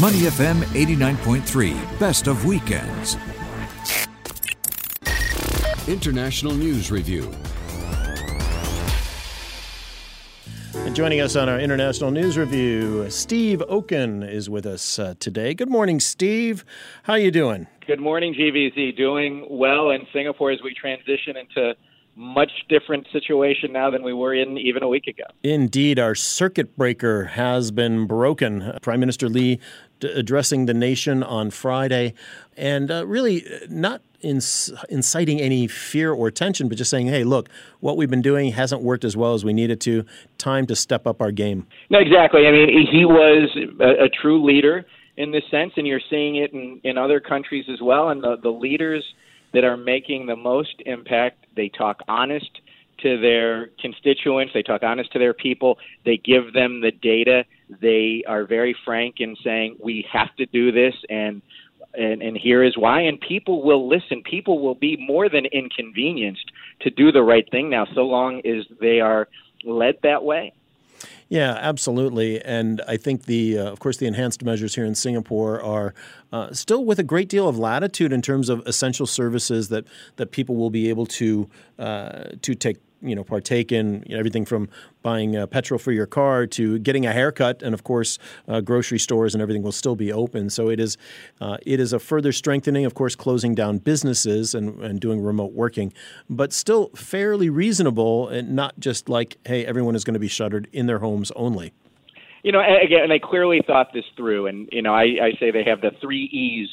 Money FM 89.3, best of weekends. International News Review. And joining us on our International News Review, Steve Okun is with us uh, today. Good morning, Steve. How you doing? Good morning, GVZ. Doing well in Singapore as we transition into much different situation now than we were in even a week ago. Indeed, our circuit breaker has been broken. Prime Minister Lee d- addressing the nation on Friday, and uh, really not inciting any fear or tension, but just saying, hey, look, what we've been doing hasn't worked as well as we needed to. Time to step up our game. No, exactly. I mean, he was a, a true leader in this sense, and you're seeing it in, in other countries as well. And the, the leaders that are making the most impact, they talk honest to their constituents, they talk honest to their people, they give them the data, they are very frank in saying we have to do this and and, and here is why. And people will listen. People will be more than inconvenienced to do the right thing now, so long as they are led that way. Yeah, absolutely. And I think the, uh, of course, the enhanced measures here in Singapore are uh, still with a great deal of latitude in terms of essential services that that people will be able to uh, to take you know partake in you know, everything from buying uh, petrol for your car to getting a haircut, and of course, uh, grocery stores and everything will still be open. So it is uh, it is a further strengthening, of course, closing down businesses and, and doing remote working, but still fairly reasonable, and not just like hey, everyone is going to be shuttered in their homes only. You know, again, they clearly thought this through, and you know, I, I say they have the three E's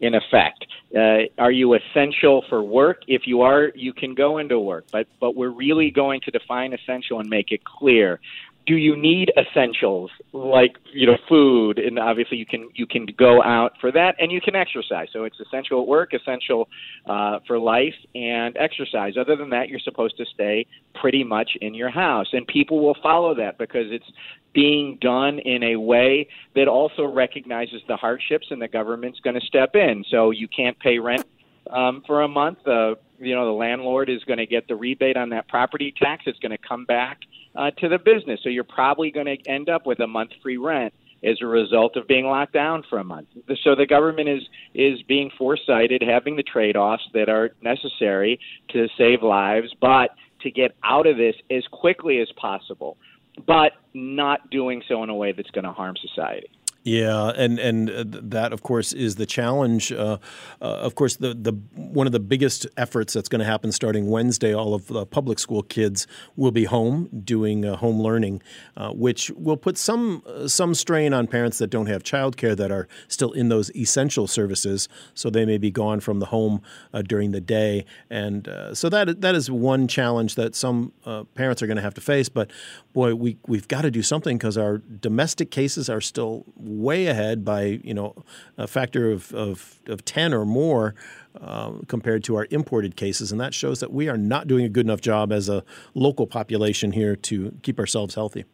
in effect. Uh, are you essential for work? If you are, you can go into work. But but we're really going to define essential and make it clear. Do you need essentials like you know food and obviously you can you can go out for that and you can exercise. So it's essential at work, essential uh, for life and exercise. Other than that, you're supposed to stay pretty much in your house, and people will follow that because it's being done in a way that also recognizes the hardships and the government's going to step in. So you can't pay rent um, for a month. Uh, you know, the landlord is going to get the rebate on that property tax. It's going to come back uh, to the business. So you're probably going to end up with a month free rent as a result of being locked down for a month. So the government is is being foresighted, having the trade-offs that are necessary to save lives, but to get out of this as quickly as possible but not doing so in a way that's going to harm society. Yeah, and and uh, that of course is the challenge. Uh, uh, of course, the the one of the biggest efforts that's going to happen starting Wednesday. All of the public school kids will be home doing uh, home learning, uh, which will put some uh, some strain on parents that don't have childcare that are still in those essential services. So they may be gone from the home during the day, and so that that is one challenge that some parents are going to have to face. But boy, we we've got to do something because our domestic cases are still way ahead by you know a factor of, of, of 10 or more uh, compared to our imported cases. And that shows that we are not doing a good enough job as a local population here to keep ourselves healthy.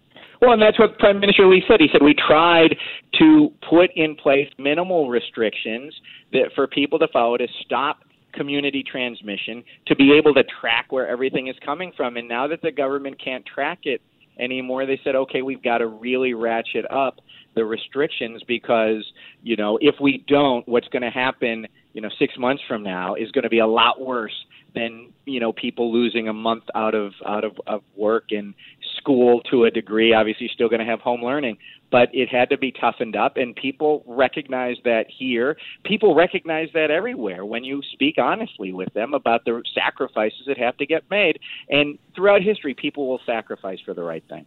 Well, and that's what Prime Minister Lee said. He said we tried to put in place minimal restrictions that for people to follow to stop community transmission, to be able to track where everything is coming from. And now that the government can't track it anymore, they said, okay, we've got to really ratchet up the restrictions because you know if we don't what's going to happen you know 6 months from now is going to be a lot worse than you know people losing a month out of out of, of work and school to a degree. Obviously still going to have home learning but it had to be toughened up and people recognize that here. People recognize that everywhere when you speak honestly with them about the sacrifices that have to get made. And throughout history people will sacrifice for the right thing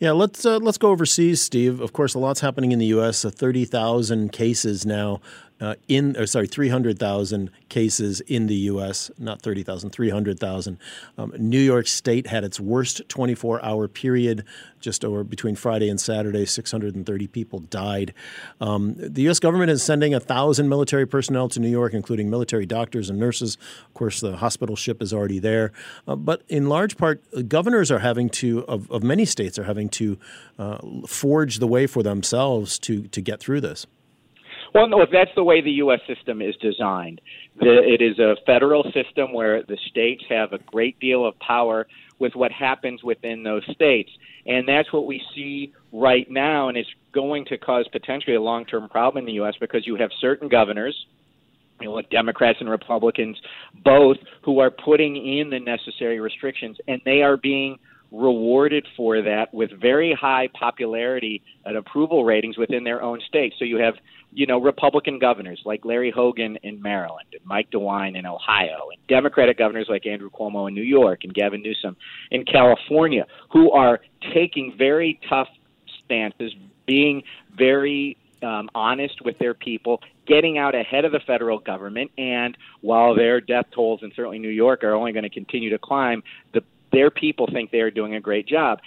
yeah, let's uh, let's go overseas, Steve. Of course, a lot's happening in the U.S. Uh, Thirty thousand cases now uh, in, or sorry, 300,000 cases in the U.S., not 30,000, 300,000. Um, New York State had its worst 24 hour period just over between Friday and Saturday. 630 people died. Um, the U.S. government is sending a 1,000 military personnel to New York, including military doctors and nurses. Of course, the hospital ship is already there. Uh, but in large part, governors are having to, of, of many states, are having to uh, forge the way for themselves to, to get through this. Well, no, if that's the way the U.S. system is designed, the, it is a federal system where the states have a great deal of power with what happens within those states. And that's what we see right now, and it's going to cause potentially a long term problem in the U.S. because you have certain governors you know, Democrats and Republicans, both who are putting in the necessary restrictions, and they are being rewarded for that with very high popularity and approval ratings within their own states. So you have, you know, Republican governors like Larry Hogan in Maryland and Mike DeWine in Ohio, and Democratic governors like Andrew Cuomo in New York and Gavin Newsom in California, who are taking very tough stances, being very um, honest with their people, getting out ahead of the federal government, and while their death tolls in certainly New York are only going to continue to climb, the their people think they are doing a great job.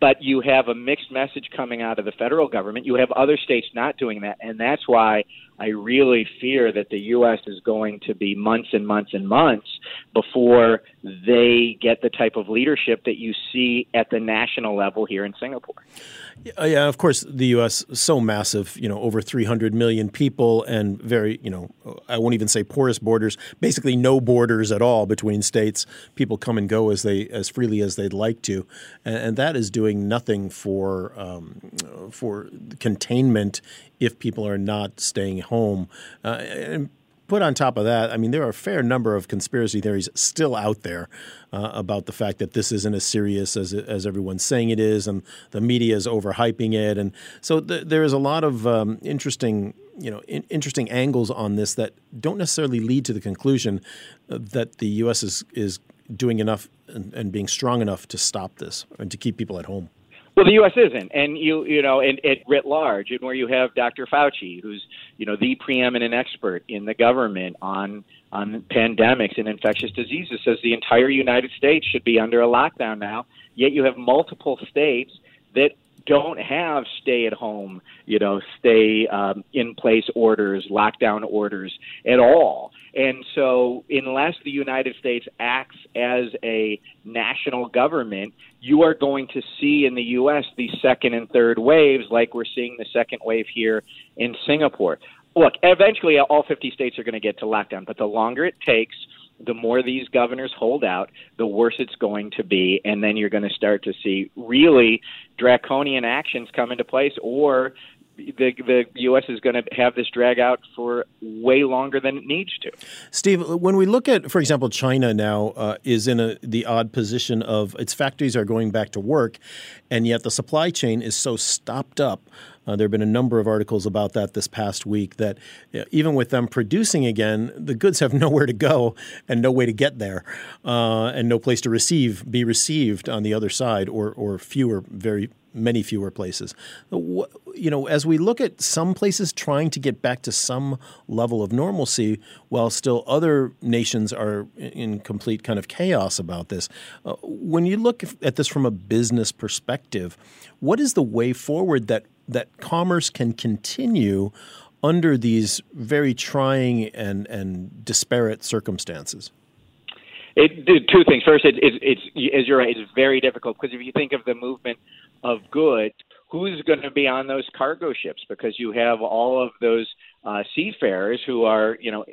But you have a mixed message coming out of the federal government. You have other states not doing that. And that's why I really fear that the U.S. is going to be months and months and months before they get the type of leadership that you see at the national level here in Singapore. Yeah, of course, the U.S. is so massive, you know, over 300 million people and very, you know, I won't even say porous borders, basically no borders at all between states. People come and go as they as freely as they'd like to, and, and that is doing nothing for um, for containment if people are not staying home. Uh, and put on top of that, I mean, there are a fair number of conspiracy theories still out there uh, about the fact that this isn't as serious as as everyone's saying it is, and the media is overhyping it, and so th- there is a lot of um, interesting. You know, in, interesting angles on this that don't necessarily lead to the conclusion uh, that the U.S. is is doing enough and, and being strong enough to stop this and to keep people at home. Well, the U.S. isn't, and you you know, and it writ large, and where you have Dr. Fauci, who's you know the preeminent expert in the government on on pandemics and infectious diseases, says the entire United States should be under a lockdown now. Yet you have multiple states that don't have stay at home, you know, stay um, in place orders, lockdown orders at all. And so, unless the United States acts as a national government, you are going to see in the U.S. these second and third waves, like we're seeing the second wave here in Singapore. Look, eventually, all 50 states are going to get to lockdown, but the longer it takes, the more these governors hold out, the worse it's going to be. And then you're going to start to see really draconian actions come into place or the the U.S. is going to have this drag out for way longer than it needs to. Steve, when we look at, for example, China now uh, is in a, the odd position of its factories are going back to work, and yet the supply chain is so stopped up. Uh, there have been a number of articles about that this past week that uh, even with them producing again, the goods have nowhere to go and no way to get there, uh, and no place to receive, be received on the other side, or or fewer, very many fewer places. You know, as we look at some places trying to get back to some level of normalcy, while still other nations are in complete kind of chaos about this. Uh, when you look at this from a business perspective, what is the way forward that that commerce can continue under these very trying and and disparate circumstances? It, two things. First, it, it, it's as you're right, it's very difficult because if you think of the movement of goods, who's going to be on those cargo ships? Because you have all of those uh, seafarers who are, you know,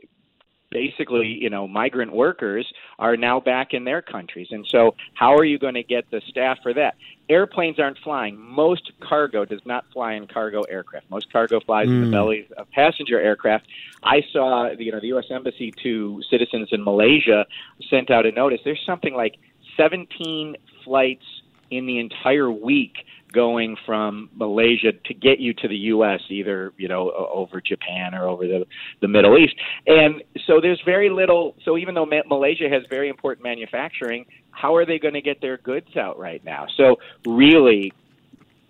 basically, you know, migrant workers are now back in their countries. And so, how are you going to get the staff for that? Airplanes aren't flying. Most cargo does not fly in cargo aircraft. Most cargo flies mm. in the hmm. bellies of passenger aircraft. I saw, you know, the U.S. Embassy to citizens in Malaysia sent out a notice. There's something like 17 flights in the entire week going from Malaysia to get you to the U.S., either you know over Japan or over the the Middle East. And so there's very little. So even though Malaysia has very important manufacturing, how are they going to get their goods out right now? So really.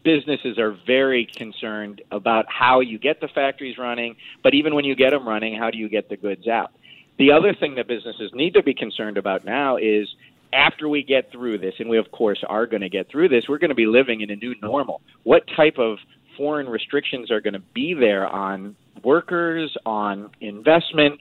Businesses are very concerned about how you get the factories running, but even when you get them running, how do you get the goods out? The other thing that businesses need to be concerned about now is after we get through this, and we of course are going to get through this, we're going to be living in a new normal. What type of foreign restrictions are going to be there on workers, on investment,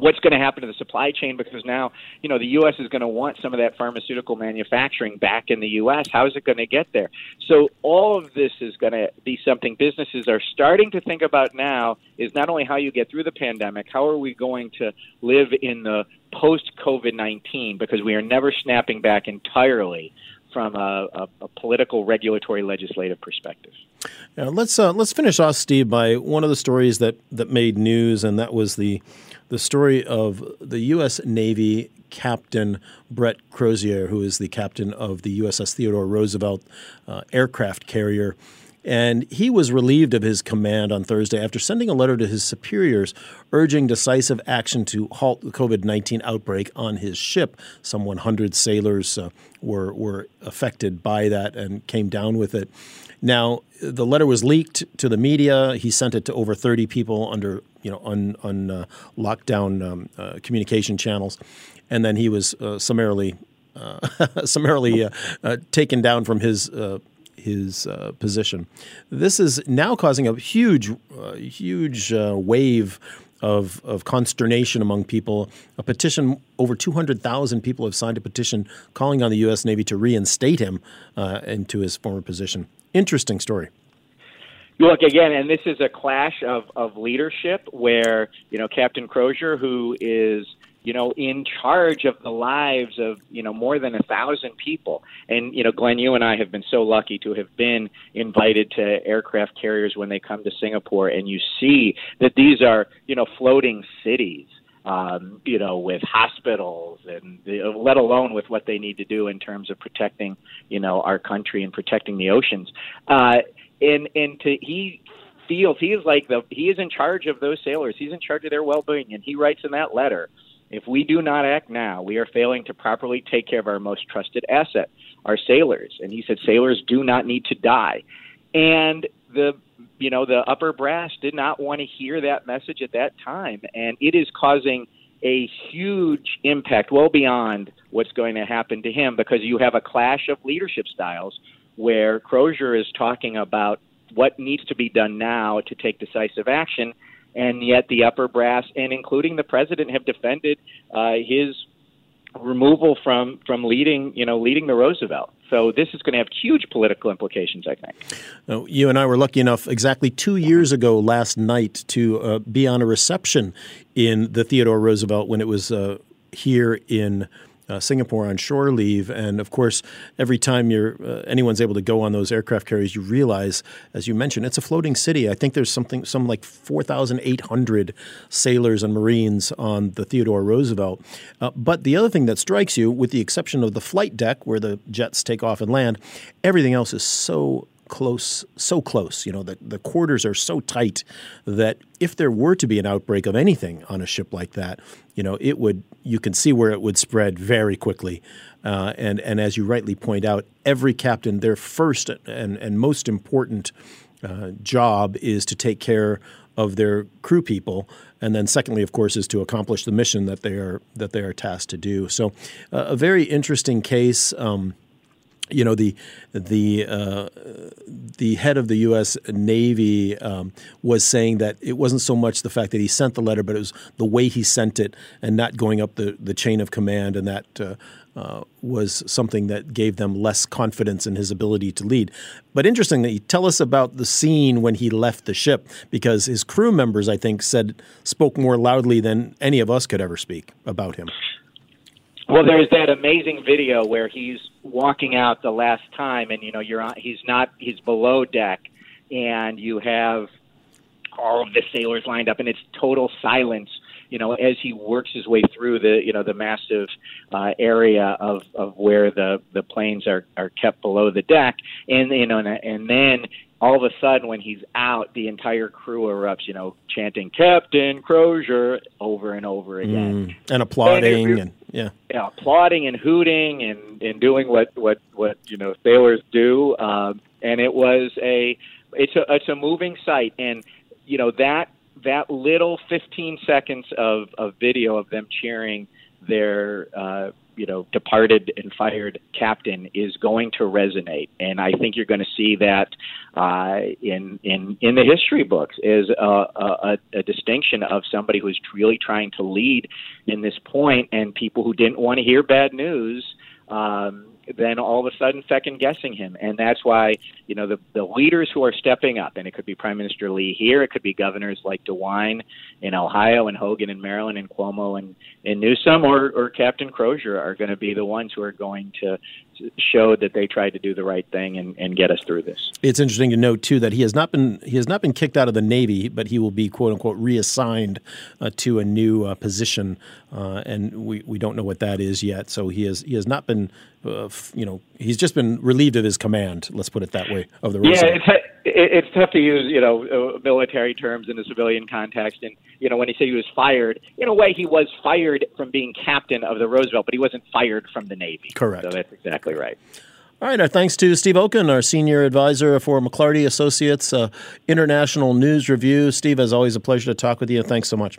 what's going to happen to the supply chain because now you know the US is going to want some of that pharmaceutical manufacturing back in the US how is it going to get there? So all of this is going to be something businesses are starting to think about now is not only how you get through the pandemic how are we going to live in the post COVID-19 because we are never snapping back entirely from a, a, a political regulatory legislative perspective. Yeah, let's uh, let's finish off, Steve, by one of the stories that, that made news, and that was the the story of the U.S. Navy Captain Brett Crozier, who is the captain of the USS Theodore Roosevelt uh, aircraft carrier. And he was relieved of his command on Thursday after sending a letter to his superiors urging decisive action to halt the COVID 19 outbreak on his ship. Some 100 sailors uh, were, were affected by that and came down with it. Now, the letter was leaked to the media. He sent it to over 30 people under you know on uh, lockdown um, uh, communication channels, and then he was uh, summarily uh, summarily uh, uh, taken down from his his uh, position. This is now causing a huge uh, huge uh, wave of, of consternation among people. A petition, over 200,000 people have signed a petition calling on the U.S. Navy to reinstate him uh, into his former position. Interesting story. Look again, and this is a clash of, of leadership where you know Captain Crozier, who is you know in charge of the lives of you know more than a thousand people, and you know Glenn, you and I have been so lucky to have been invited to aircraft carriers when they come to Singapore, and you see that these are you know floating cities um, you know, with hospitals and the, let alone with what they need to do in terms of protecting, you know, our country and protecting the oceans. Uh, and and to he feels he is like the he is in charge of those sailors. He's in charge of their well-being, and he writes in that letter. If we do not act now, we are failing to properly take care of our most trusted asset, our sailors. And he said sailors do not need to die. And the you know the upper brass did not want to hear that message at that time, and it is causing a huge impact, well beyond what's going to happen to him, because you have a clash of leadership styles where Crozier is talking about what needs to be done now to take decisive action, and yet the upper brass and including the president have defended uh, his removal from from leading you know leading the Roosevelt. So this is going to have huge political implications, I think. You and I were lucky enough exactly two years ago last night to uh, be on a reception in the Theodore Roosevelt when it was uh, here in uh, Singapore on shore leave, and of course, every time you're uh, anyone's able to go on those aircraft carriers, you realize, as you mentioned, it's a floating city. I think there's something, some like 4,800 sailors and Marines on the Theodore Roosevelt. Uh, but the other thing that strikes you, with the exception of the flight deck where the jets take off and land, everything else is so close, so close. You know, the, the quarters are so tight that if there were to be an outbreak of anything on a ship like that, you know, it would, you can see where it would spread very quickly. Uh, and, and as you rightly point out, every captain, their first and, and most important uh, job is to take care of their crew people, and then secondly, of course, is to accomplish the mission that they are that they are tasked to do. So, uh, a very interesting case. Um, you know the the uh, the head of the U.S. Navy um, was saying that it wasn't so much the fact that he sent the letter, but it was the way he sent it and not going up the, the chain of command, and that uh, uh, was something that gave them less confidence in his ability to lead. But interestingly, tell us about the scene when he left the ship, because his crew members, I think, said spoke more loudly than any of us could ever speak about him. Well, there's that amazing video where he's walking out the last time, and you know you're on. He's not. He's below deck, and you have all of the sailors lined up, and it's total silence. You know, as he works his way through the you know the massive uh, area of of where the the planes are are kept below the deck, and you know, and, and then all of a sudden when he's out, the entire crew erupts, you know, chanting Captain Crozier over and over again. Mm, and applauding and, and yeah. yeah. applauding and hooting and, and doing what, what, what, you know, sailors do. Um, and it was a, it's a, it's a moving sight. And, you know, that, that little 15 seconds of, of video of them cheering their, uh, you know departed and fired captain is going to resonate, and I think you're going to see that uh, in in in the history books is a, a, a distinction of somebody who's really trying to lead in this point, and people who didn't want to hear bad news. Um, then all of a sudden second guessing him. And that's why, you know, the, the leaders who are stepping up, and it could be Prime Minister Lee here, it could be governors like DeWine in Ohio and Hogan in Maryland and Cuomo and, and Newsom or, or Captain Crozier are going to be the ones who are going to show that they tried to do the right thing and, and get us through this. It's interesting to note too that he has not been he has not been kicked out of the Navy, but he will be quote unquote reassigned uh, to a new uh, position, uh, and we, we don't know what that is yet. So he has he has not been uh, you know he's just been relieved of his command. Let's put it that way of the yeah. It's, it's tough to use you know uh, military terms in a civilian context, and you know when he said he was fired, in a way he was fired from being captain of the Roosevelt, but he wasn't fired from the Navy. Correct. So that's exactly right. All right. Our thanks to Steve Okun, our senior advisor for McLarty Associates uh, International News Review. Steve, as always, a pleasure to talk with you. Thanks so much.